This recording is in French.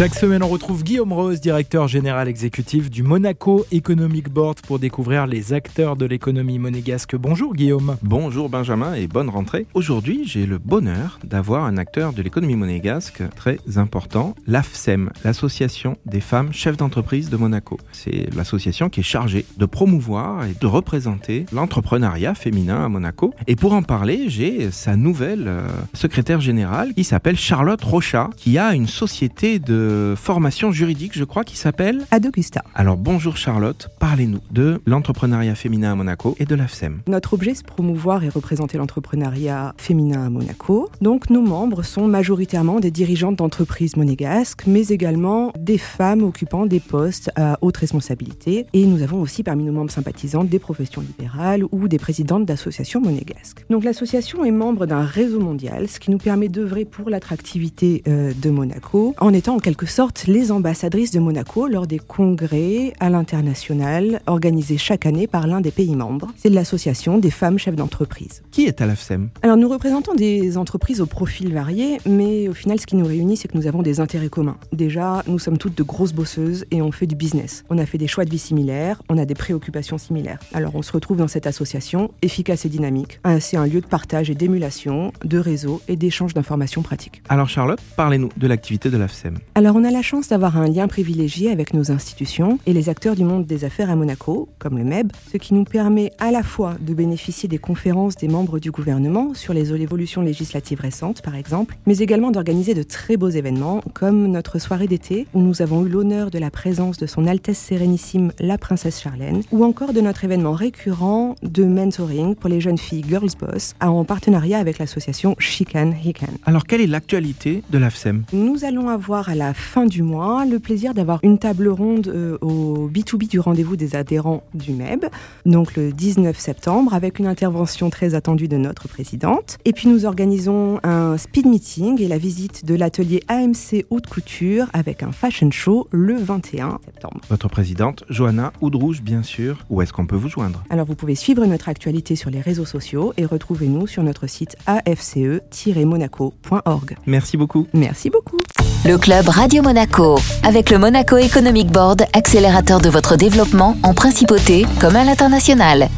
Chaque semaine, on retrouve Guillaume Rose, directeur général exécutif du Monaco Economic Board, pour découvrir les acteurs de l'économie monégasque. Bonjour Guillaume. Bonjour Benjamin et bonne rentrée. Aujourd'hui, j'ai le bonheur d'avoir un acteur de l'économie monégasque très important, l'AFSEM, l'association des femmes chefs d'entreprise de Monaco. C'est l'association qui est chargée de promouvoir et de représenter l'entrepreneuriat féminin à Monaco. Et pour en parler, j'ai sa nouvelle euh, secrétaire générale qui s'appelle Charlotte Rochat, qui a une société de formation juridique, je crois, qui s'appelle Adogusta. Alors bonjour Charlotte, parlez-nous de l'entrepreneuriat féminin à Monaco et de l'AFSEM. Notre objet, c'est promouvoir et représenter l'entrepreneuriat féminin à Monaco. Donc nos membres sont majoritairement des dirigeantes d'entreprises monégasques, mais également des femmes occupant des postes à haute responsabilité. Et nous avons aussi parmi nos membres sympathisantes des professions libérales ou des présidentes d'associations monégasques. Donc l'association est membre d'un réseau mondial, ce qui nous permet d'œuvrer pour l'attractivité euh, de Monaco, en étant en quelque sorte les ambassadrices de Monaco lors des congrès à l'international organisés chaque année par l'un des pays membres. C'est l'association des femmes chefs d'entreprise. Qui est à l'AFSEM Alors nous représentons des entreprises au profil varié, mais au final ce qui nous réunit c'est que nous avons des intérêts communs. Déjà, nous sommes toutes de grosses bosseuses et on fait du business. On a fait des choix de vie similaires, on a des préoccupations similaires. Alors on se retrouve dans cette association efficace et dynamique. C'est un lieu de partage et d'émulation, de réseau et d'échange d'informations pratiques. Alors Charlotte, parlez-nous de l'activité de l'AFSEM. Alors on a la chance d'avoir un lien privilégié avec nos institutions et les acteurs du monde des affaires à Monaco, comme le MEB, ce qui nous permet à la fois de bénéficier des conférences des membres du gouvernement sur les évolutions législatives récentes, par exemple, mais également d'organiser de très beaux événements, comme notre soirée d'été, où nous avons eu l'honneur de la présence de son Altesse Sérénissime, la Princesse Charlène, ou encore de notre événement récurrent de mentoring pour les jeunes filles Girls Boss, en partenariat avec l'association Chican Hican. Alors quelle est l'actualité de l'AFSEM Nous allons avoir à la fin du mois le plaisir d'avoir une table ronde euh, au B2B du rendez-vous des adhérents du MEB, donc le 19 septembre, avec une intervention très attendue de notre présidente. Et puis nous organisons un speed meeting et la visite de l'atelier AMC Haute Couture avec un fashion show le 21 septembre. Votre présidente, Johanna Oudrouge, bien sûr. Où est-ce qu'on peut vous joindre? Alors vous pouvez suivre notre actualité sur les réseaux sociaux et retrouvez-nous sur notre site afce-monaco.org. Merci beaucoup. Merci beaucoup. Le club Radio Monaco, avec le Monaco Economic Board, accélérateur de votre développement en principauté comme à l'international.